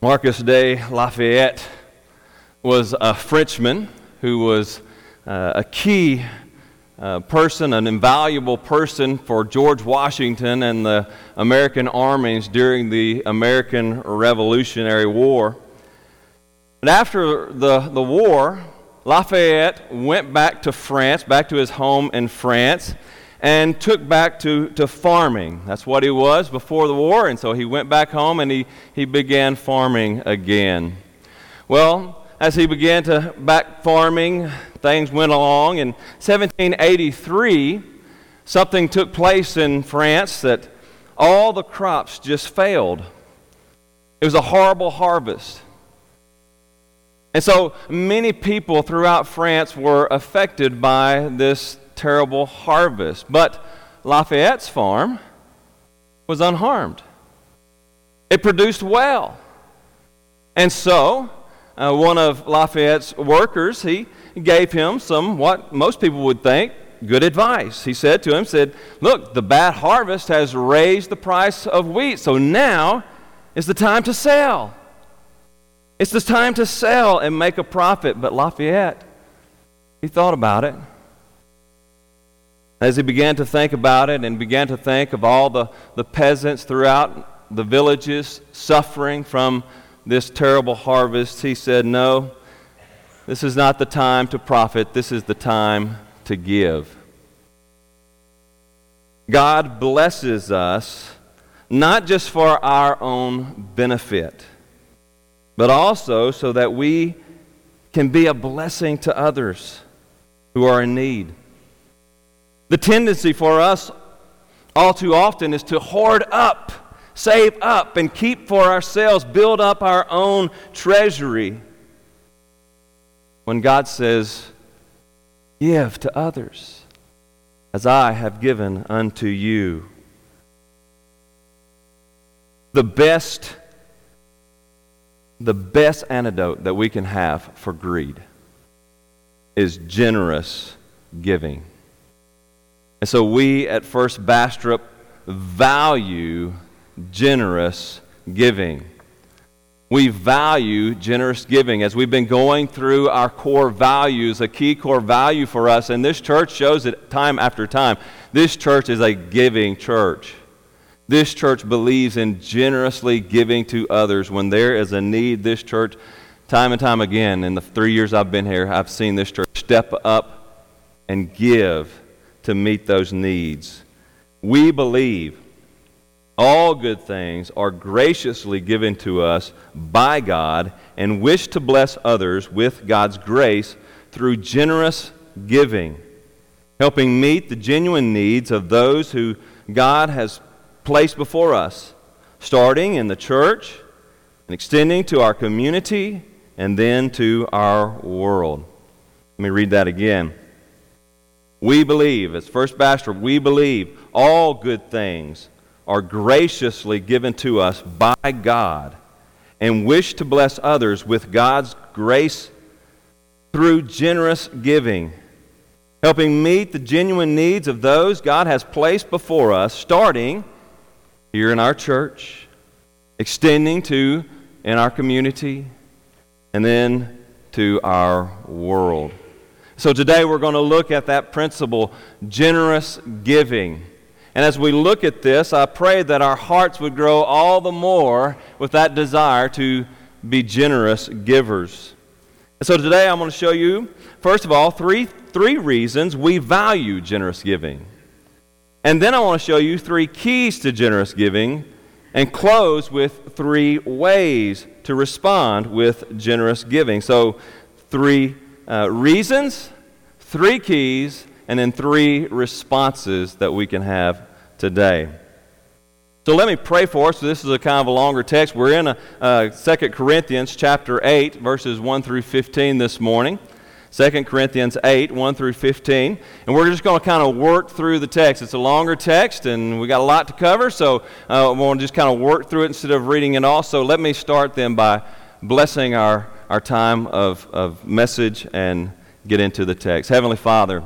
Marquis de Lafayette was a Frenchman who was uh, a key uh, person, an invaluable person for George Washington and the American armies during the American Revolutionary War. But after the, the war, Lafayette went back to France, back to his home in France, and took back to, to farming. That's what he was before the war, and so he went back home and he, he began farming again. Well, as he began to back farming, things went along. In 1783, something took place in France that all the crops just failed. It was a horrible harvest. And so many people throughout France were affected by this terrible harvest. But Lafayette's farm was unharmed, it produced well. And so, uh, one of Lafayette's workers, he gave him some what most people would think good advice. He said to him, said, "Look, the bad harvest has raised the price of wheat, so now is the time to sell. It's the time to sell and make a profit." But Lafayette, he thought about it. As he began to think about it and began to think of all the, the peasants throughout the villages suffering from this terrible harvest, he said, No, this is not the time to profit, this is the time to give. God blesses us not just for our own benefit, but also so that we can be a blessing to others who are in need. The tendency for us all too often is to hoard up, save up, and keep for ourselves, build up our own treasury. When God says, Give to others as I have given unto you. The best the best antidote that we can have for greed is generous giving. And so we at First Bastrop value generous giving. We value generous giving. As we've been going through our core values, a key core value for us, and this church shows it time after time. This church is a giving church. This church believes in generously giving to others. When there is a need, this church, time and time again, in the three years I've been here, I've seen this church step up and give to meet those needs. We believe all good things are graciously given to us by God and wish to bless others with God's grace through generous giving, helping meet the genuine needs of those who God has placed before us, starting in the church and extending to our community and then to our world. Let me read that again. We believe, as First Bastrop, we believe all good things are graciously given to us by God and wish to bless others with God's grace through generous giving, helping meet the genuine needs of those God has placed before us, starting here in our church, extending to in our community, and then to our world. So today we're going to look at that principle, generous giving. And as we look at this, I pray that our hearts would grow all the more with that desire to be generous givers. So today I'm going to show you, first of all, three, three reasons we value generous giving. And then I want to show you three keys to generous giving and close with three ways to respond with generous giving. So, three uh, reasons, three keys, and then three responses that we can have today. So let me pray for us. This is a kind of a longer text. We're in a, uh, 2 Corinthians chapter 8, verses 1 through 15 this morning. 2 Corinthians 8, 1 through 15. And we're just going to kind of work through the text. It's a longer text, and we got a lot to cover, so uh, we want to just kind of work through it instead of reading it all. So let me start then by blessing our our time of, of message and get into the text. Heavenly Father,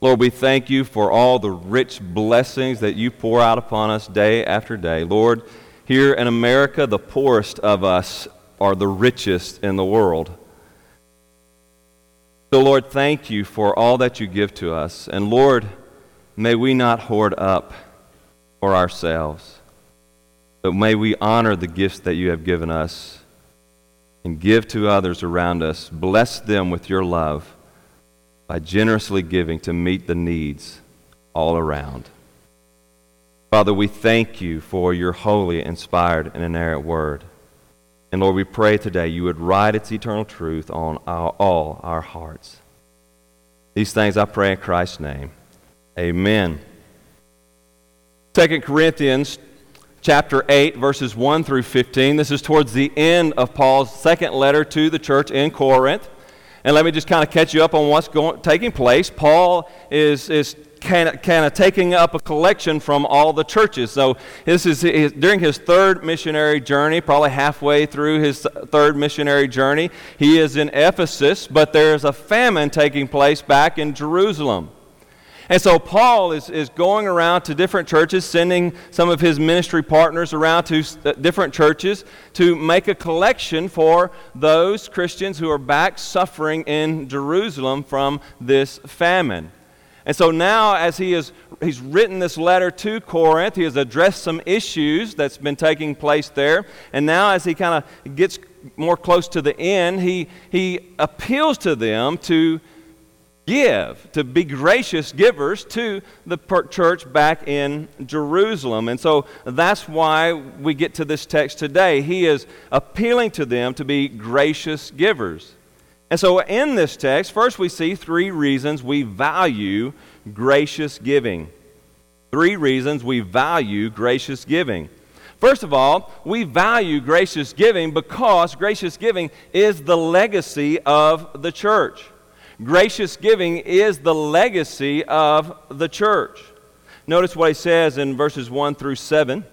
Lord, we thank you for all the rich blessings that you pour out upon us day after day. Lord, Here in America, the poorest of us are the richest in the world. So, Lord, thank you for all that you give to us. And, Lord, may we not hoard up for ourselves, but may we honor the gifts that you have given us and give to others around us. Bless them with your love by generously giving to meet the needs all around. Father, we thank you for your holy, inspired, and inerrant word. And Lord, we pray today you would write its eternal truth on our, all our hearts. These things I pray in Christ's name. Amen. 2 Corinthians chapter 8, verses 1 through 15. This is towards the end of Paul's second letter to the church in Corinth. And let me just kind of catch you up on what's going, taking place. Paul is, is kind of, kind of taking up a collection from all the churches. So this is his, during his third missionary journey, probably halfway through his third missionary journey. He is in Ephesus, but there's a famine taking place back in Jerusalem. And so Paul is, is going around to different churches, sending some of his ministry partners around to uh, different churches to make a collection for those Christians who are back suffering in Jerusalem from this famine. And so now, as he is, he's written this letter to Corinth, he has addressed some issues that's been taking place there. And now, as he kind of gets more close to the end, he, he appeals to them to give, to be gracious givers to the church back in Jerusalem. And so that's why we get to this text today. He is appealing to them to be gracious givers. And so in this text, first we see three reasons we value gracious giving. Three reasons we value gracious giving. First of all, we value gracious giving because gracious giving is the legacy of the church. Gracious giving is the legacy of the church. Notice what he says in verses 1 through 7.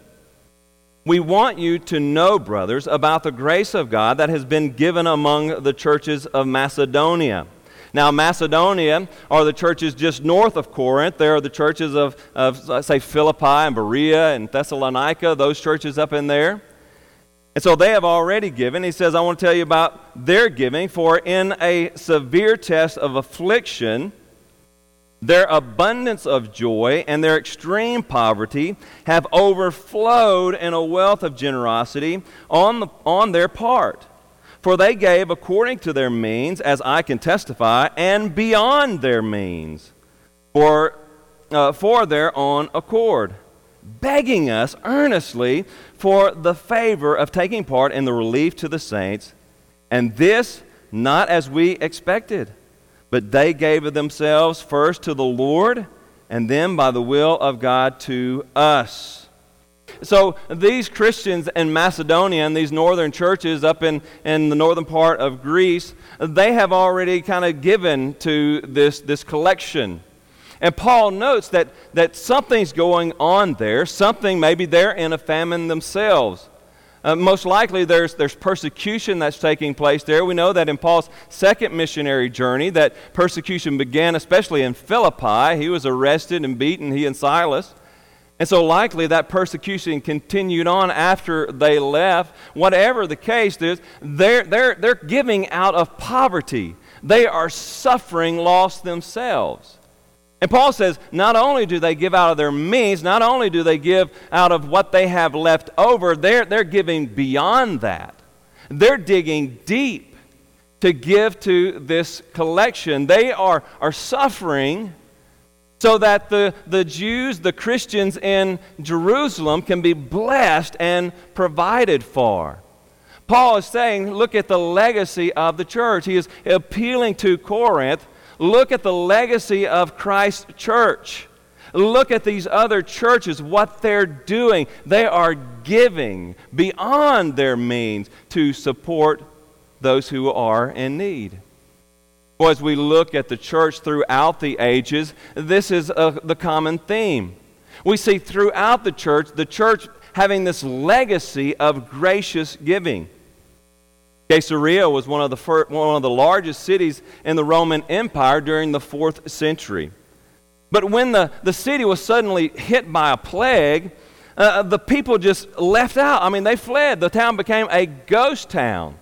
We want you to know, brothers, about the grace of God that has been given among the churches of Macedonia. Now, Macedonia are the churches just north of Corinth. There are the churches of, of say, Philippi and Berea and Thessalonica, those churches up in there. And so they have already given. He says, I want to tell you about their giving, for in a severe test of affliction, their abundance of joy and their extreme poverty have overflowed in a wealth of generosity on, the, on their part. For they gave according to their means, as I can testify, and beyond their means, for, uh, for their own accord begging us earnestly for the favor of taking part in the relief to the saints, and this not as we expected, but they gave of themselves first to the Lord, and then by the will of God to us. So these Christians in Macedonia and these northern churches up in, in the northern part of Greece, they have already kind of given to this, this collection. And Paul notes that, that something's going on there. Something, maybe they're in a famine themselves. Uh, most likely there's, there's persecution that's taking place there. We know that in Paul's second missionary journey that persecution began especially in Philippi. He was arrested and beaten, he and Silas. And so likely that persecution continued on after they left. Whatever the case is, they're, they're, they're giving out of poverty. They are suffering loss themselves. And Paul says, not only do they give out of their means, not only do they give out of what they have left over, they're, they're giving beyond that. They're digging deep to give to this collection. They are, are suffering so that the, the Jews, the Christians in Jerusalem, can be blessed and provided for. Paul is saying, look at the legacy of the church. He is appealing to Corinth Look at the legacy of Christ's church. Look at these other churches, what they're doing. They are giving beyond their means to support those who are in need. Well, as we look at the church throughout the ages, this is a, the common theme. We see throughout the church, the church having this legacy of gracious giving. Caesarea was one of, the one of the largest cities in the Roman Empire during the fourth century. But when the, the city was suddenly hit by a plague, uh, the people just left out. I mean, they fled. The town became a ghost town.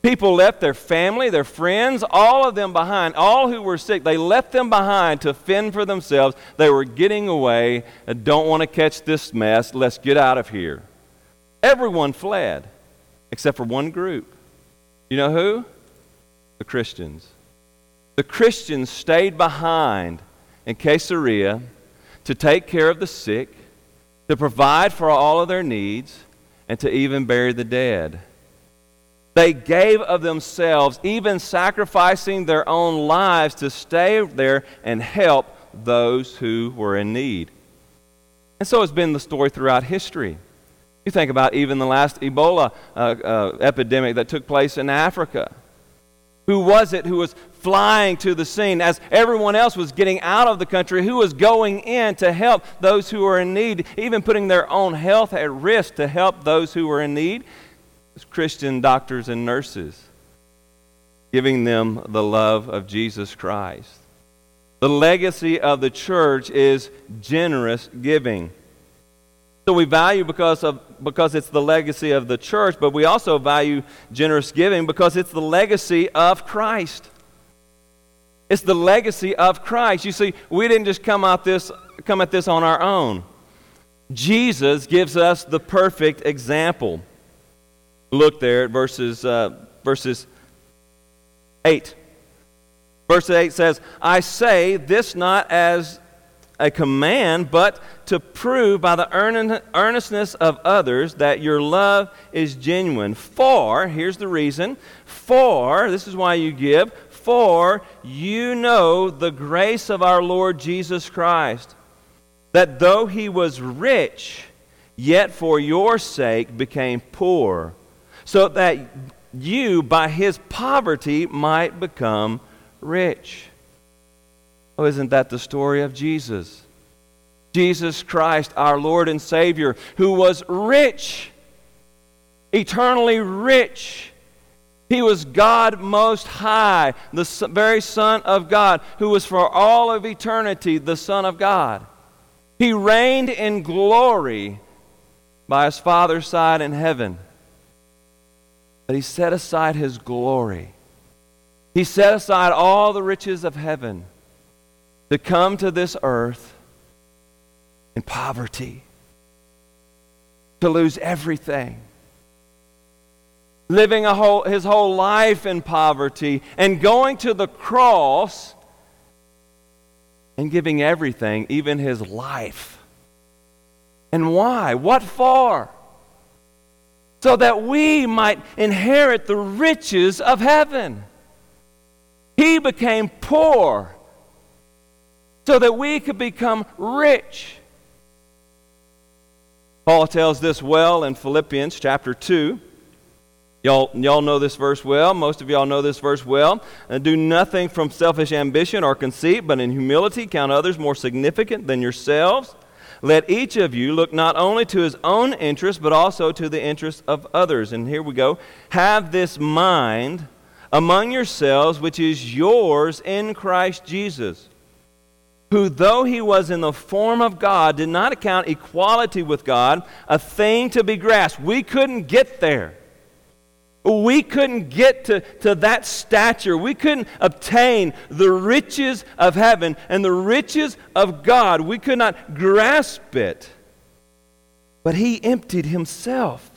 People left their family, their friends, all of them behind. All who were sick, they left them behind to fend for themselves. They were getting away. Don't want to catch this mess. Let's get out of here. Everyone fled except for one group. You know who? The Christians. The Christians stayed behind in Caesarea to take care of the sick, to provide for all of their needs, and to even bury the dead. They gave of themselves, even sacrificing their own lives to stay there and help those who were in need. And so it's been the story throughout history. You think about even the last Ebola uh, uh, epidemic that took place in Africa. Who was it who was flying to the scene as everyone else was getting out of the country? Who was going in to help those who were in need, even putting their own health at risk to help those who were in need? Christian doctors and nurses, giving them the love of Jesus Christ. The legacy of the church is generous giving. So we value because of because it's the legacy of the church, but we also value generous giving because it's the legacy of Christ. It's the legacy of Christ. You see, we didn't just come out this come at this on our own. Jesus gives us the perfect example. Look there at verses uh, verses 8. Verse 8 says, I say this not as a command, but to prove by the earnestness of others that your love is genuine. For, here's the reason, for, this is why you give, for you know the grace of our Lord Jesus Christ, that though he was rich, yet for your sake became poor, so that you by his poverty might become rich. Oh, isn't that the story of Jesus? Jesus Christ, our Lord and Savior, who was rich, eternally rich. He was God Most High, the very Son of God, who was for all of eternity the Son of God. He reigned in glory by his Father's side in heaven. But he set aside his glory. He set aside all the riches of heaven to come to this earth in poverty, to lose everything, living whole, his whole life in poverty, and going to the cross and giving everything, even his life. And why? What for? So that we might inherit the riches of heaven. He became poor so that we could become rich. Paul tells this well in Philippians chapter 2. Y'all, y'all know this verse well. Most of y'all know this verse well. And do nothing from selfish ambition or conceit, but in humility count others more significant than yourselves. Let each of you look not only to his own interest, but also to the interest of others. And here we go. Have this mind among yourselves, which is yours in Christ Jesus who, though he was in the form of God, did not account equality with God a thing to be grasped. We couldn't get there. We couldn't get to, to that stature. We couldn't obtain the riches of heaven and the riches of God. We could not grasp it. But he emptied himself.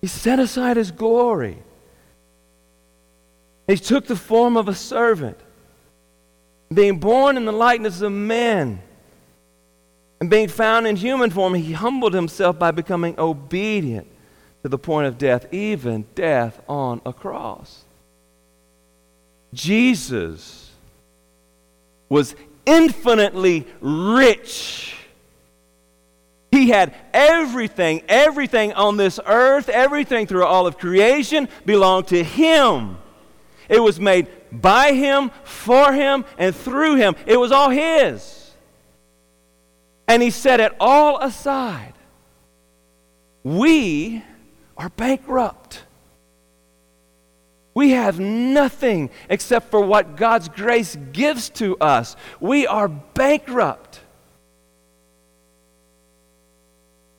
He set aside his glory. He took the form of a servant being born in the likeness of men, and being found in human form, he humbled himself by becoming obedient to the point of death, even death on a cross. Jesus was infinitely rich. He had everything, everything on this earth, everything through all of creation belonged to him. It was made by Him, for Him, and through Him. It was all His. And He set it all aside. We are bankrupt. We have nothing except for what God's grace gives to us. We are bankrupt.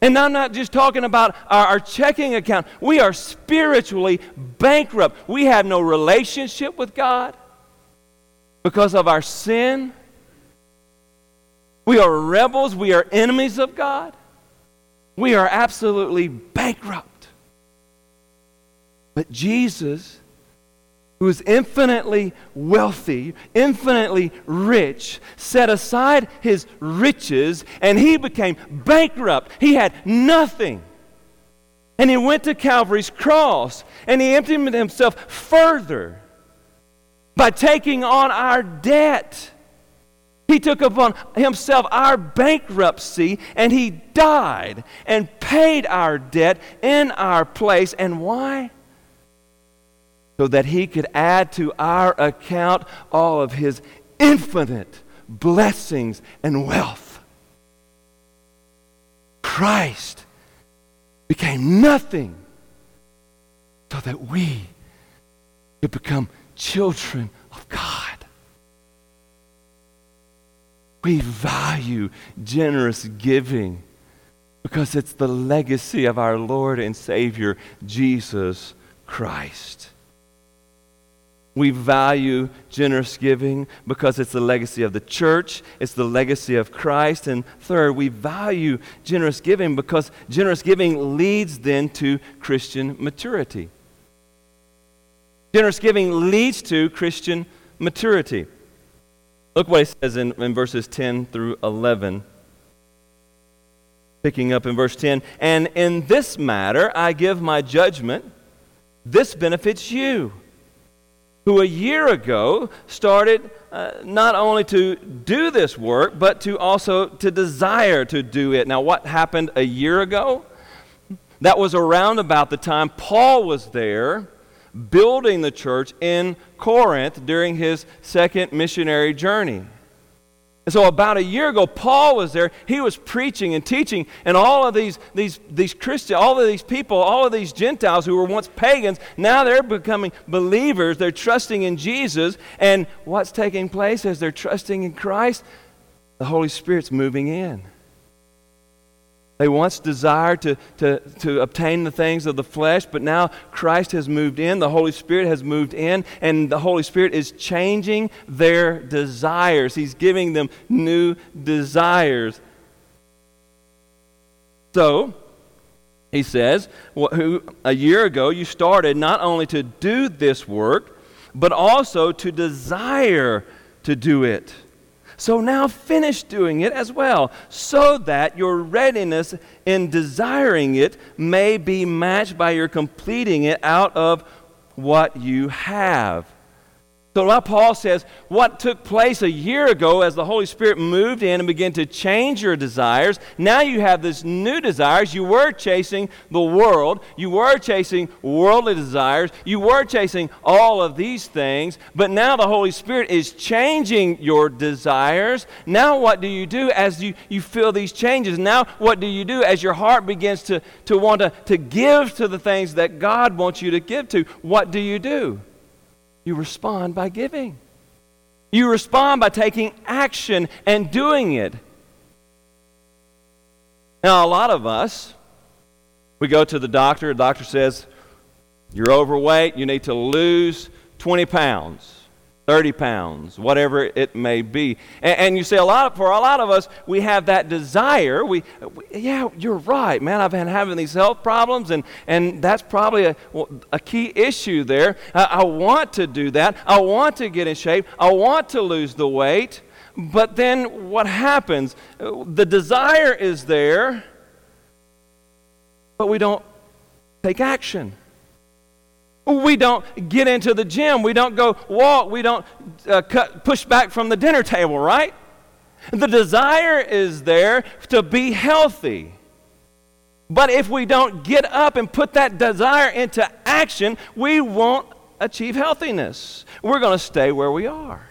And I'm not just talking about our, our, checking account. We are spiritually bankrupt. We have no relationship with God because of our sin. We are rebels. We are enemies of God. We are absolutely bankrupt. But Jesus who is infinitely wealthy, infinitely rich, set aside his riches and he became bankrupt. He had nothing. And he went to Calvary's cross and he emptied himself further by taking on our debt. He took upon himself our bankruptcy and he died and paid our debt in our place. And why? So that he could add to our account all of his infinite blessings and wealth. Christ became nothing so that we could become children of God. We value generous giving because it's the legacy of our Lord and Savior, Jesus Christ. We value generous giving because it's the legacy of the church, it's the legacy of Christ. And third, we value generous giving because generous giving leads then to Christian maturity. Generous giving leads to Christian maturity. Look what he says in, in verses 10 through 11. Picking up in verse 10 And in this matter I give my judgment, this benefits you who a year ago started uh, not only to do this work but to also to desire to do it. Now what happened a year ago? That was around about the time paul was there building the church in corinth during his second missionary journey and so about a year ago, Paul was there. He was preaching and teaching, and all of these, these, these Christians, all of these people, all of these Gentiles who were once pagans, now they're becoming believers. They're trusting in Jesus. And what's taking place as they're trusting in Christ? The Holy Spirit's moving in. They once desired to, to, to obtain the things of the flesh, but now Christ has moved in, the Holy Spirit has moved in, and the Holy Spirit is changing their desires. He's giving them new desires. So, he says, who a year ago you started not only to do this work, but also to desire to do it. So now finish doing it as well, so that your readiness in desiring it may be matched by your completing it out of what you have. So now Paul says what took place a year ago as the Holy Spirit moved in and began to change your desires. Now you have this new desires. You were chasing the world. You were chasing worldly desires. You were chasing all of these things. But now the Holy Spirit is changing your desires. Now what do you do as you, you feel these changes? Now what do you do as your heart begins to, to want to, to give to the things that God wants you to give to? What do you do? You respond by giving. You respond by taking action and doing it. Now, a lot of us, we go to the doctor, the doctor says, You're overweight, you need to lose 20 pounds. 30 pounds, whatever it may be. And, and, you see, a lot of, for a lot of us, we have that desire. We, we, yeah, you're right, man. I've been having these health problems, and, and that's probably a, a key issue there. I, I want to do that. I want to get in shape. I want to lose the weight. But then what happens? The desire is there, but we don't take action. We don't get into the gym. We don't go walk. We don't uh, cut, push back from the dinner table, right? The desire is there to be healthy. But if we don't get up and put that desire into action, we won't achieve healthiness. We're going to stay where we are.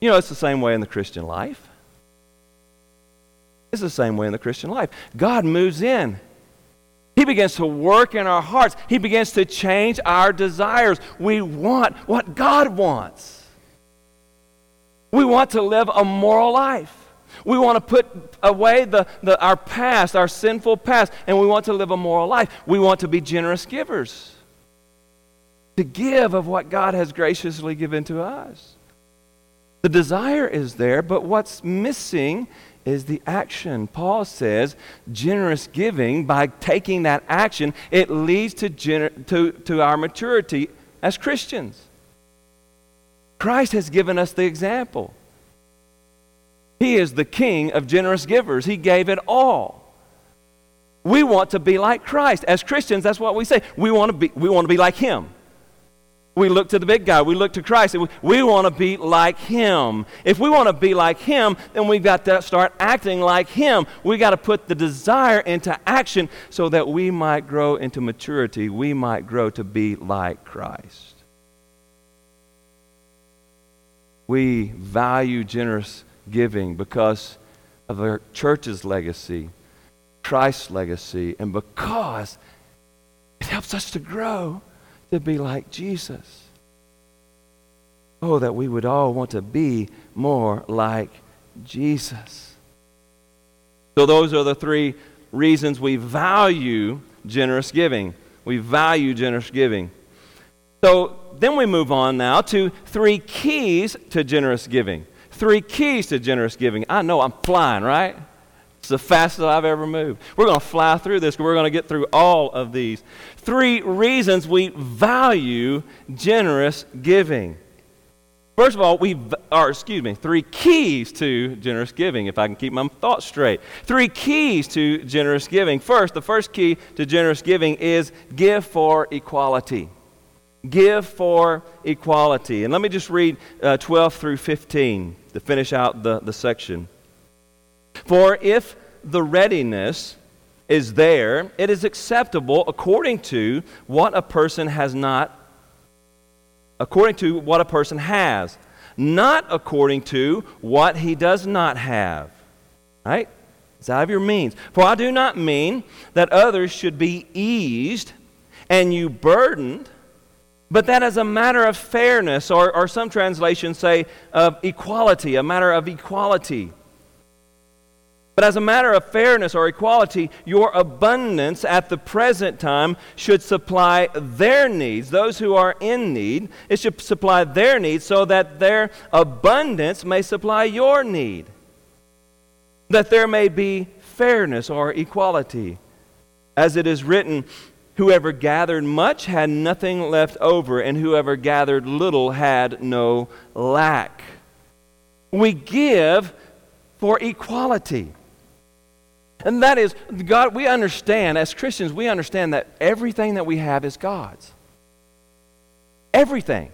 You know, it's the same way in the Christian life. It's the same way in the Christian life. God moves in he begins to work in our hearts. He begins to change our desires. We want what God wants. We want to live a moral life. We want to put away the, the, our past, our sinful past, and we want to live a moral life. We want to be generous givers, to give of what God has graciously given to us. The desire is there, but what's missing is the action. Paul says generous giving, by taking that action, it leads to, gener- to, to our maturity as Christians. Christ has given us the example. He is the king of generous givers. He gave it all. We want to be like Christ. As Christians, that's what we say. We want to be, we want to be like him. We look to the big guy. We look to Christ. We, we want to be like him. If we want to be like him, then we've got to start acting like him. We've got to put the desire into action so that we might grow into maturity. We might grow to be like Christ. We value generous giving because of our church's legacy, Christ's legacy, and because it helps us to grow to be like Jesus. Oh, that we would all want to be more like Jesus. So, those are the three reasons we value generous giving. We value generous giving. So, then we move on now to three keys to generous giving. Three keys to generous giving. I know I'm flying, right? It's the fastest I've ever moved. We're going to fly through this. We're going to get through all of these. Three reasons we value generous giving. First of all, we, or excuse me, three keys to generous giving, if I can keep my thoughts straight. Three keys to generous giving. First, the first key to generous giving is give for equality. Give for equality. And let me just read uh, 12 through 15 to finish out the, the section. For if the readiness is there, it is acceptable according to what a person has not, according to what a person has, not according to what he does not have. Right? It's out of your means. For I do not mean that others should be eased and you burdened but that as a matter of fairness, or, or some translations say of equality, a matter of equality. But as a matter of fairness or equality, your abundance at the present time should supply their needs, those who are in need. It should supply their needs so that their abundance may supply your need. That there may be fairness or equality. As it is written, Whoever gathered much had nothing left over, and whoever gathered little had no lack. We give for equality. And that is, God, we understand, as Christians, we understand that everything that we have is God's. Everything.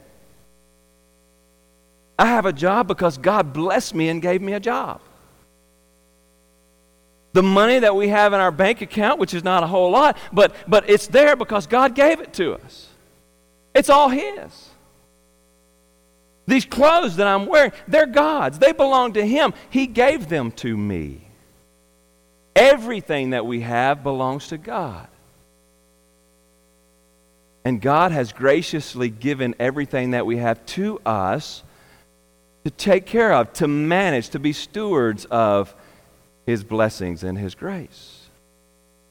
I have a job because God blessed me and gave me a job. The money that we have in our bank account, which is not a whole lot, but, but it's there because God gave it to us. It's all His. These clothes that I'm wearing, they're God's. They belong to Him. He gave them to me. Everything that we have belongs to God. And God has graciously given everything that we have to us to take care of, to manage, to be stewards of his blessings and His grace.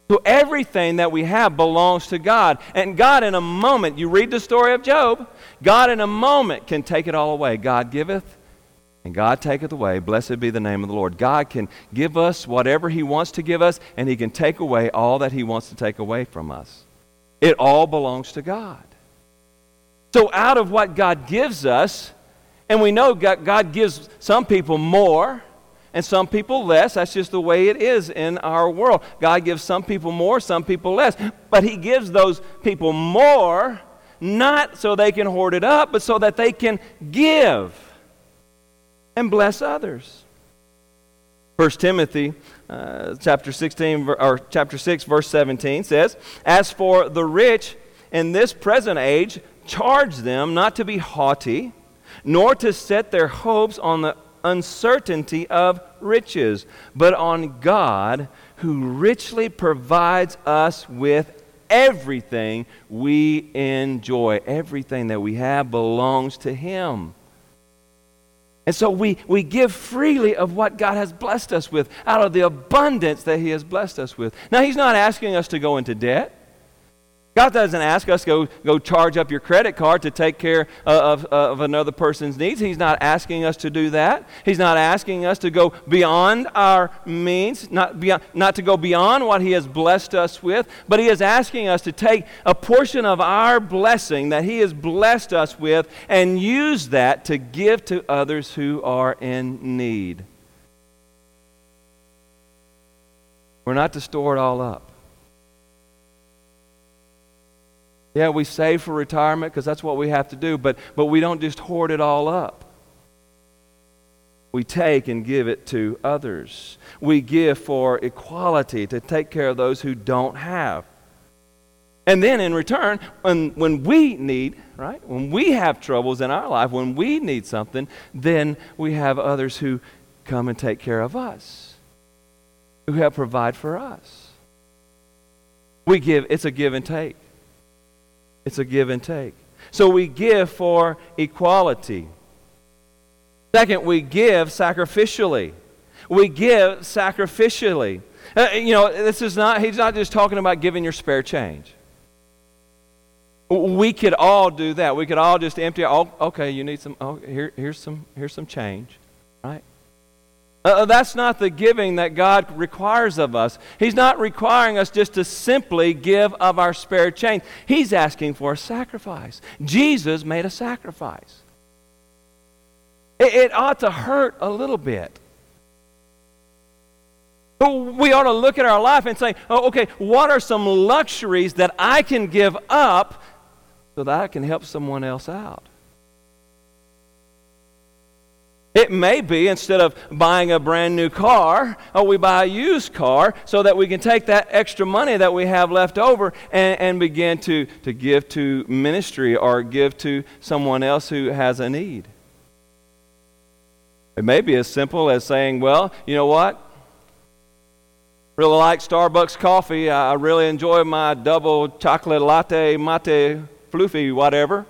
So everything that we have belongs to God. And God, in a moment, you read the story of Job, God, in a moment, can take it all away. God giveth, and God taketh away. Blessed be the name of the Lord. God can give us whatever He wants to give us, and He can take away all that He wants to take away from us. It all belongs to God. So, out of what God gives us, and we know God gives some people more and some people less. That's just the way it is in our world. God gives some people more, some people less. But He gives those people more not so they can hoard it up, but so that they can give and bless others. 1 Timothy uh, chapter 16 or chapter 6 verse 17 says, "As for the rich in this present age, charge them not to be haughty, nor to set their hopes on the uncertainty of riches, but on God who richly provides us with everything we enjoy. Everything that we have belongs to Him. And so we, we give freely of what God has blessed us with, out of the abundance that He has blessed us with. Now, He's not asking us to go into debt. God doesn't ask us to go, go charge up your credit card to take care uh, of, of, of another person's needs. He's not asking us to do that. He's not asking us to go beyond our means, not, beyond, not to go beyond what He has blessed us with, but He is asking us to take a portion of our blessing that He has blessed us with and use that to give to others who are in need. We're not to store it all up. Yeah, we save for retirement because that's what we have to do, but, but we don't just hoard it all up. We take and give it to others. We give for equality to take care of those who don't have. And then in return, when, when we need, right, when we have troubles in our life, when we need something, then we have others who come and take care of us, who help provide for us. We give, it's a give and take. It's a give and take. So we give for equality. Second, we give sacrificially. We give sacrificially. Uh, you know, this is not, he's not just talking about giving your spare change. We could all do that. We could all just empty, oh, okay, you need some, oh, here, here's some, here's some change, right? Uh, uh, that's not the giving that God requires of us. He's not requiring us just to simply give of our spare change. He's asking for a sacrifice. Jesus made a sacrifice. It, it ought to hurt a little bit. We ought to look at our life and say, oh, okay, what are some luxuries that I can give up so that I can help someone else out? It may be instead of buying a brand new car, oh, we buy a used car so that we can take that extra money that we have left over and, and begin to, to give to ministry or give to someone else who has a need. It may be as simple as saying, well, you know what? Really like Starbucks coffee. I really enjoy my double chocolate latte, mate, floofy, whatever.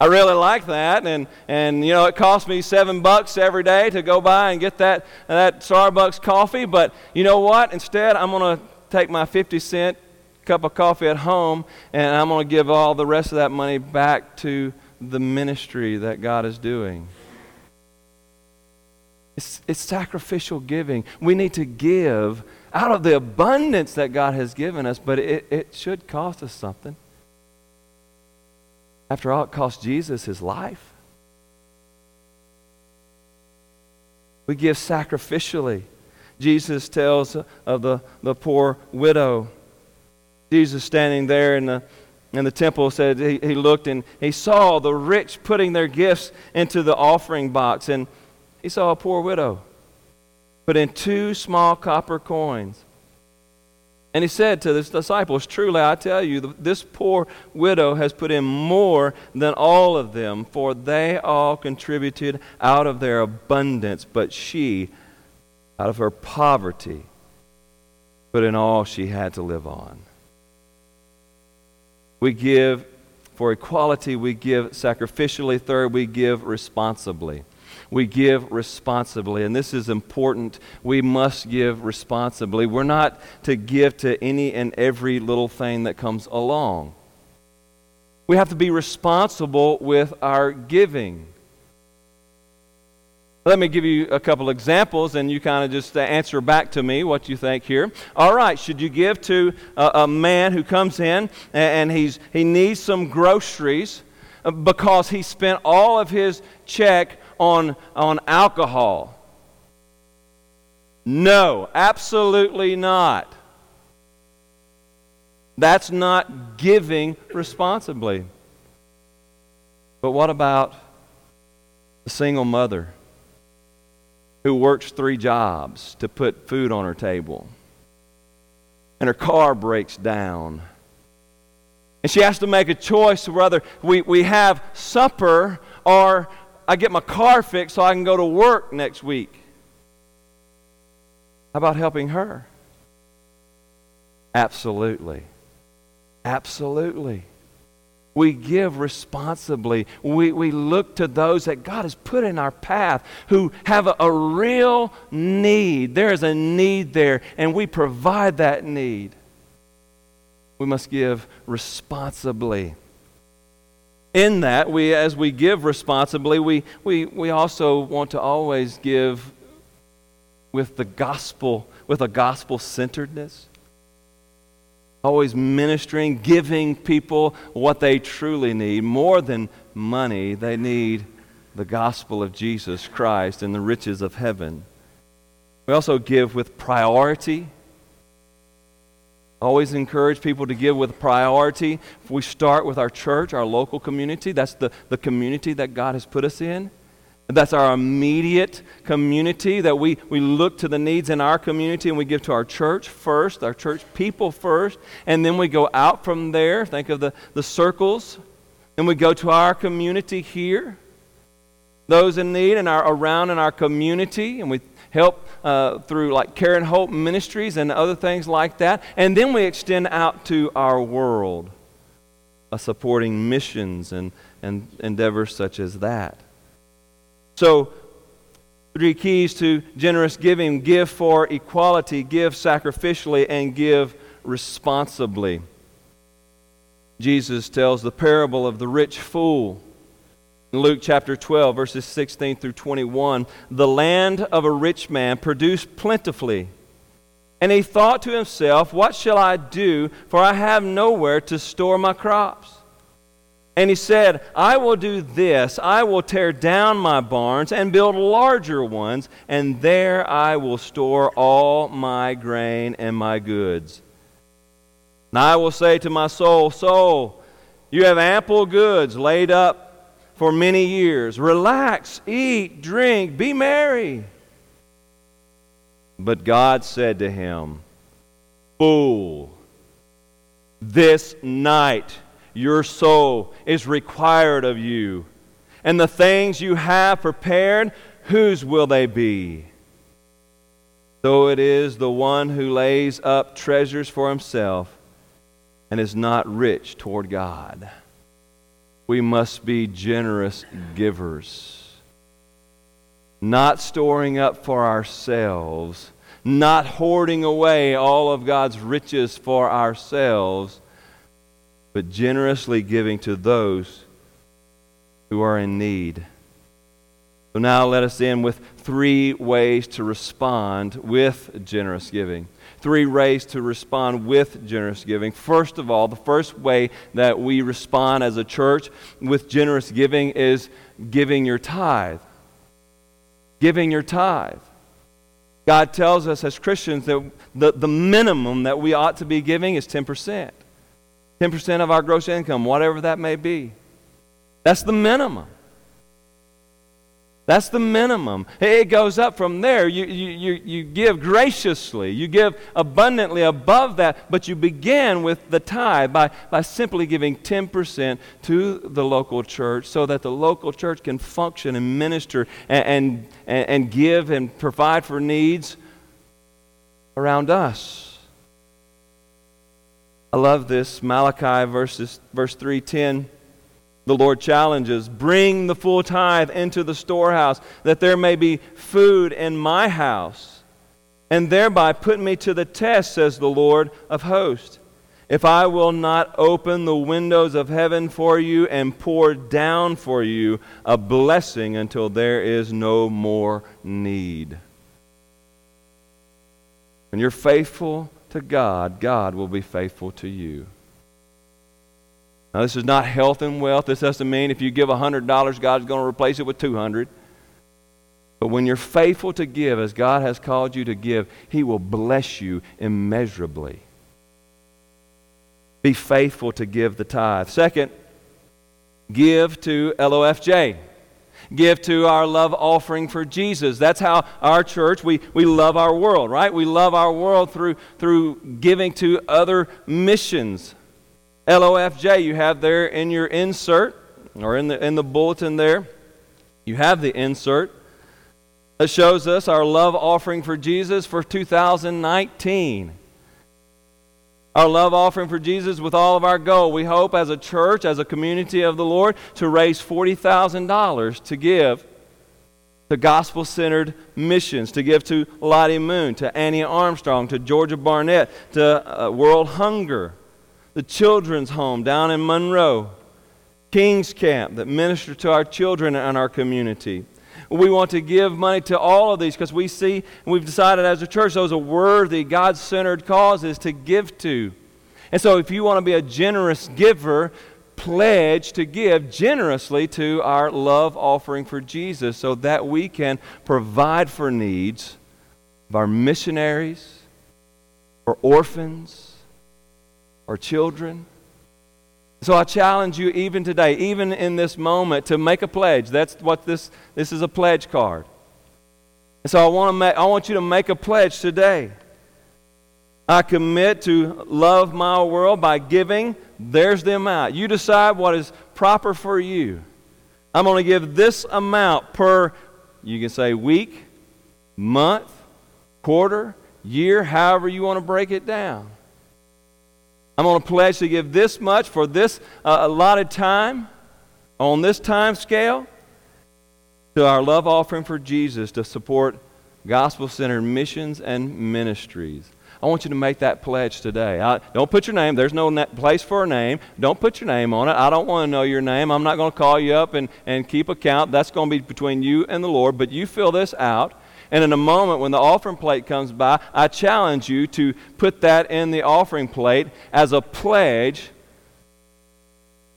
I really like that, and, and you know it costs me seven bucks every day to go by and get that, that Starbucks coffee. But you know what? Instead, I'm going to take my 50 cent cup of coffee at home, and I'm going to give all the rest of that money back to the ministry that God is doing. It's, it's sacrificial giving. We need to give out of the abundance that God has given us, but it, it should cost us something. After all, it cost Jesus his life. We give sacrificially. Jesus tells of the, the poor widow. Jesus standing there in the, in the temple said he, he looked and he saw the rich putting their gifts into the offering box, and he saw a poor widow put in two small copper coins. And he said to his disciples, Truly I tell you, this poor widow has put in more than all of them, for they all contributed out of their abundance, but she, out of her poverty, put in all she had to live on. We give for equality, we give sacrificially. Third, we give responsibly we give responsibly. And this is important. We must give responsibly. We're not to give to any and every little thing that comes along. We have to be responsible with our giving. Let me give you a couple examples, and you kind of just answer back to me what you think here. All right, should you give to a, a man who comes in and he's, he needs some groceries uh, because he spent all of his check on, on alcohol? No, absolutely not. That's not giving responsibly. But what about the single mother who works three jobs to put food on her table? And her car breaks down. And she has to make a choice whether we, we have supper or I get my car fixed so I can go to work next week. How about helping her? Absolutely. Absolutely. We give responsibly. We, we look to those that God has put in our path who have a, a real need. There is a need there, and we provide that need. We must give responsibly. In that, we, as we give responsibly, we, we, we also want to always give with the gospel, with a gospel centeredness always ministering, giving people what they truly need. More than money, they need the gospel of Jesus Christ and the riches of heaven. We also give with priority. Always encourage people to give with priority. If we start with our church, our local community, that's the, the community that God has put us in. That's our immediate community, that we, we look to the needs in our community and we give to our church first, our church people first, and then we go out from there. Think of the, the circles. And we go to our community here, those in need and our, around in our community, and we help uh, through like Care and Hope Ministries and other things like that. And then we extend out to our world, uh, supporting missions and, and endeavors such as that. So, three keys to generous giving give for equality, give sacrificially, and give responsibly. Jesus tells the parable of the rich fool. In Luke chapter 12, verses 16 through 21, the land of a rich man produced plentifully. And he thought to himself, What shall I do? For I have nowhere to store my crops. And he said, I will do this. I will tear down my barns and build larger ones, and there I will store all my grain and my goods. And I will say to my soul, Soul, you have ample goods laid up for many years. Relax, eat, drink, be merry. But God said to him, Fool, this night your soul is required of you. And the things you have prepared, whose will they be? So it is the one who lays up treasures for himself and is not rich toward God. We must be generous givers, not storing up for ourselves, not hoarding away all of God's riches for ourselves but generously giving to those who are in need. So now let us end with three ways to respond with generous giving. Three ways to respond with generous giving. First of all, the first way that we respond as a church with generous giving is giving your tithe. Giving your tithe. God tells us as Christians that the, the minimum that we ought to be giving is 10%. 10% of our gross income, whatever that may be. That's the minimum. That's the minimum. It goes up from there. You, you, you, you give graciously, you give abundantly above that, but you begin with the tithe by, by simply giving 10% to the local church so that the local church can function and minister and, and, and give and provide for needs around us. I love this. Malachi verses, verse 310. The Lord challenges Bring the full tithe into the storehouse, that there may be food in my house, and thereby put me to the test, says the Lord of hosts. If I will not open the windows of heaven for you and pour down for you a blessing until there is no more need. When you're faithful to God, God will be faithful to you. Now, this is not health and wealth. This doesn't mean if you give $100, God's going to replace it with 200 But when you're faithful to give as God has called you to give, He will bless you immeasurably. Be faithful to give the tithe. Second, give to LOFJ give to our love offering for Jesus. That's how our church, we, we love our world, right? We love our world through, through giving to other missions. LOFJ, you have there in your insert, or in the, in the bulletin there, you have the insert that shows us our love offering for Jesus for 2019. Our love offering for Jesus with all of our goal. We hope as a church, as a community of the Lord, to raise $40,000 to give to gospel centered missions, to give to Lottie Moon, to Annie Armstrong, to Georgia Barnette, to uh, World Hunger, the Children's Home down in Monroe, King's Camp that minister to our children and our community. We want to give money to all of these because we see, and we've decided as a church, those are worthy, God centered causes to give to. And so, if you want to be a generous giver, pledge to give generously to our love offering for Jesus so that we can provide for needs of our missionaries, or orphans, or children. So I challenge you even today, even in this moment, to make a pledge. That's what this this is a pledge card. And so I want to make, I want you to make a pledge today. I commit to love my world by giving. There's the amount. You decide what is proper for you. I'm going to give this amount per, you can say week, month, quarter, year, however you want to break it down. I'm going to pledge to give this much for this uh, allotted time on this time scale to our love offering for Jesus to support gospel centered missions and ministries. I want you to make that pledge today. I, don't put your name. There's no place for a name. Don't put your name on it. I don't want to know your name. I'm not going to call you up and, and keep account. That's going to be between you and the Lord. But you fill this out. And in a moment when the offering plate comes by, I challenge you to put that in the offering plate as a pledge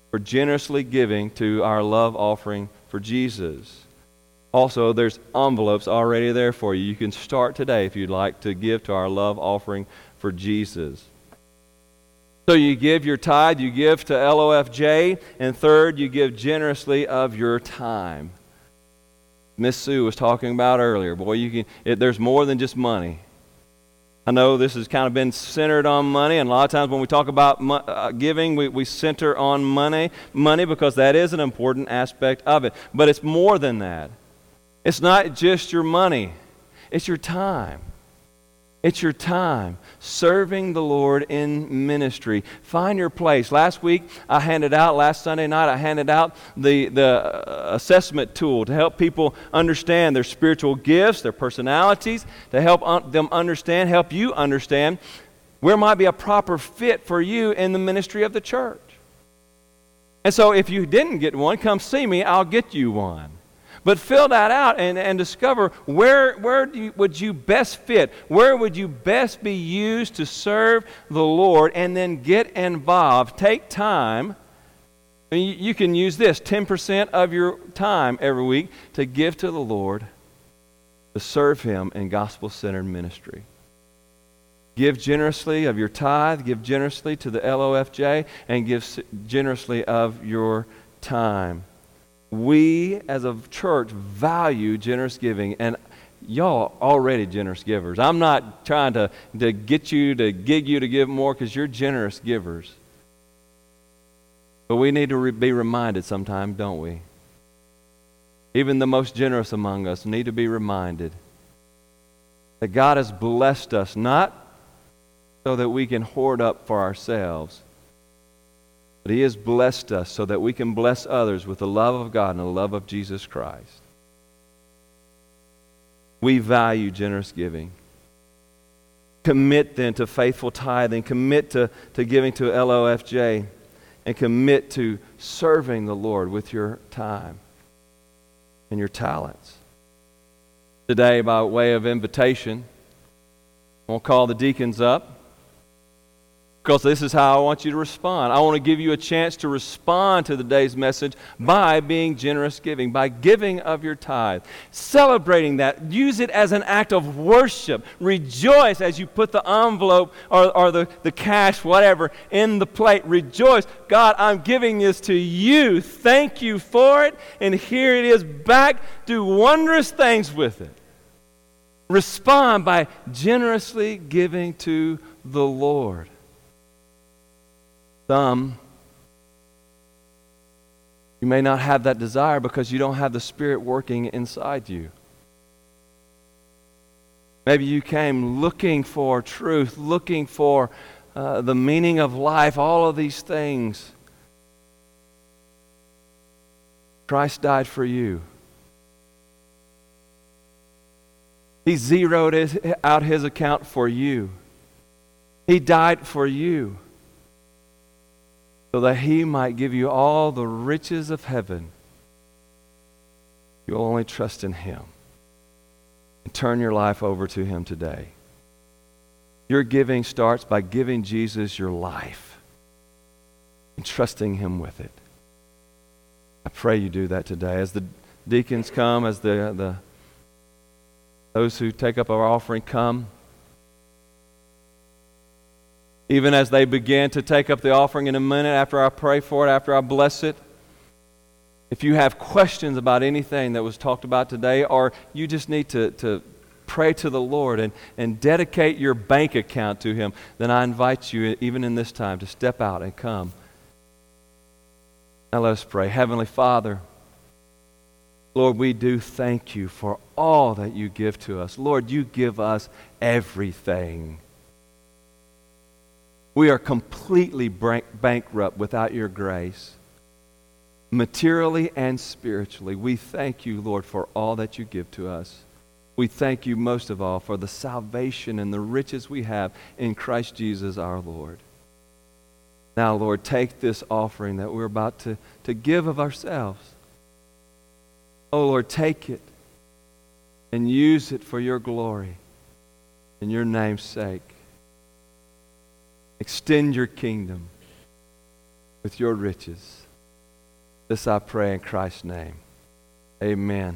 for generously giving to our love offering for Jesus. Also, there's envelopes already there for you. You can start today if you'd like to give to our love offering for Jesus. So you give your tithe, you give to LOFJ, and third, you give generously of your time. Miss Sue was talking about earlier. Boy, you can. It, there's more than just money. I know this has kind of been centered on money, and a lot of times when we talk about mo- uh, giving, we, we center on money, money because that is an important aspect of it. But it's more than that. It's not just your money, it's your time. It's your time serving the Lord in ministry. Find your place. Last week, I handed out, last Sunday night, I handed out the, the uh, assessment tool to help people understand their spiritual gifts, their personalities, to help un- them understand, help you understand where might be a proper fit for you in the ministry of the church. And so, if you didn't get one, come see me, I'll get you one. But fill that out and, and discover where, where you, would you best fit? Where would you best be used to serve the Lord? And then get involved. Take time. You, you can use this 10% of your time every week to give to the Lord, to serve Him in gospel centered ministry. Give generously of your tithe, give generously to the LOFJ, and give generously of your time we as a church value generous giving and y'all already generous givers. I'm not trying to, to get you to gig you to give more because you're generous givers. But we need to re- be reminded sometimes don't we? Even the most generous among us need to be reminded that god has blessed us not so that we can hoard up for ourselves but He has blessed us so that we can bless others with the love of God and the love of Jesus Christ. We value generous giving. Commit then to faithful tithing. Commit to, to giving to LOFJ. And commit to serving the Lord with your time and your talents. Today, by way of invitation, I'll call the deacons up because this is how I want you to respond. I want to give you a chance to respond to the day's message by being generous giving, by giving of your tithe, celebrating that. Use it as an act of worship. Rejoice as you put the envelope or, or the, the cash, whatever, in the plate. Rejoice. God, I'm giving this to you. Thank you for it. And here it is back. Do wondrous things with it. Respond by generously giving to the Lord. Some, you may not have that desire because you don't have the Spirit working inside you. Maybe you came looking for truth, looking for uh, the meaning of life, all of these things. Christ died for you. He zeroed out his account for you. He died for you so that he might give you all the riches of heaven. You'll only trust in him and turn your life over to him today. Your giving starts by giving Jesus your life and trusting him with it. I pray you do that today. As the deacons come, as the, the those who take up our offering come, even as they begin to take up the offering in a minute after I pray for it, after I bless it. If you have questions about anything that was talked about today, or you just need to, to pray to the Lord and, and dedicate your bank account to Him, then I invite you, even in this time, to step out and come. Now let us pray. Heavenly Father, Lord, we do thank you for all that you give to us. Lord, you give us everything. We are completely bankrupt without your grace, materially and spiritually. We thank you, Lord, for all that you give to us. We thank you most of all for the salvation and the riches we have in Christ Jesus our Lord. Now, Lord, take this offering that we're about to, to give of ourselves. Oh, Lord, take it and use it for your glory in your name's sake. Extend your kingdom with your riches. This I pray in Christ's name. Amen.